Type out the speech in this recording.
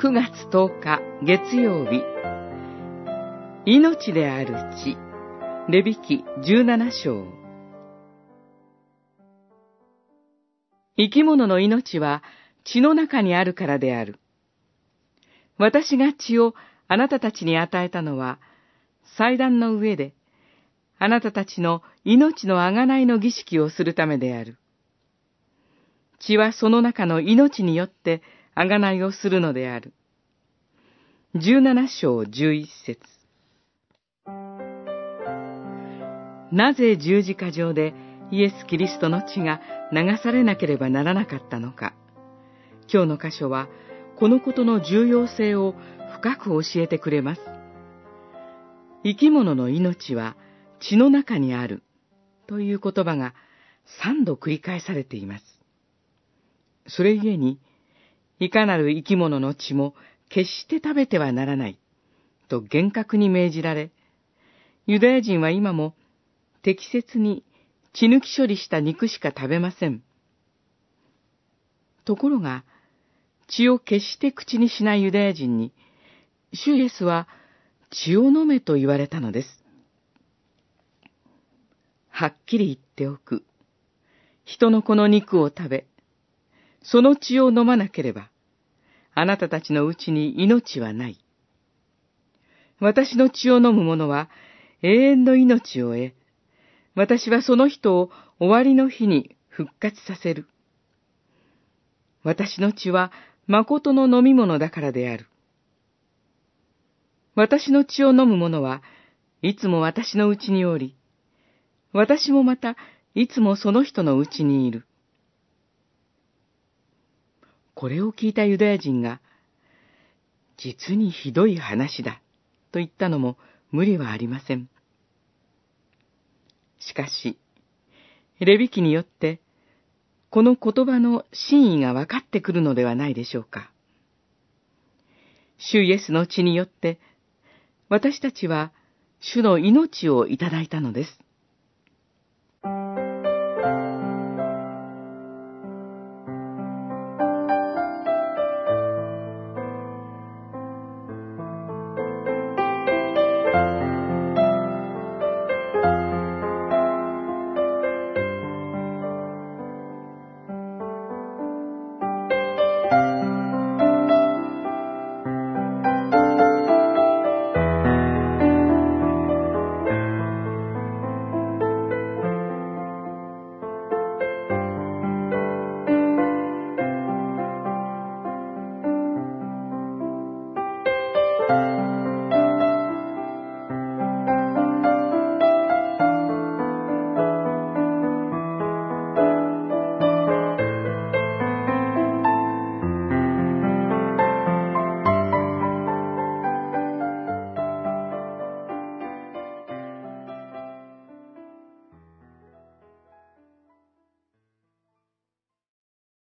9月10日月曜日命である地レビキ17章生き物の命は血の中にあるからである。私が血をあなたたちに与えたのは、祭壇の上で、あなたたちの命のあがないの儀式をするためである。血はその中の命によってあがないをするのである。十七章十一節なぜ十字架上でイエス・キリストの血が流されなければならなかったのか。今日の箇所は、このことの重要性を深く教えてくれます。生き物の命は血の中にあるという言葉が三度繰り返されています。それゆえに、いかなる生き物の血も決して食べてはならないと厳格に命じられ、ユダヤ人は今も適切に血抜き処理した肉しか食べません。ところが、血を決して口にしないユダヤ人に、主イエスは血を飲めと言われたのです。はっきり言っておく。人の子の肉を食べ、その血を飲まなければ、あなたたちのうちに命はない。私の血を飲む者は永遠の命を得、私はその人を終わりの日に復活させる。私の血は誠の飲み物だからである。私の血を飲む者はいつも私のうちにおり、私もまたいつもその人のうちにいる。これを聞いたユダヤ人が、実にひどい話だ、と言ったのも無理はありません。しかし、レビ記によって、この言葉の真意が分かってくるのではないでしょうか。主イエスの血によって、私たちは主の命をいただいたのです。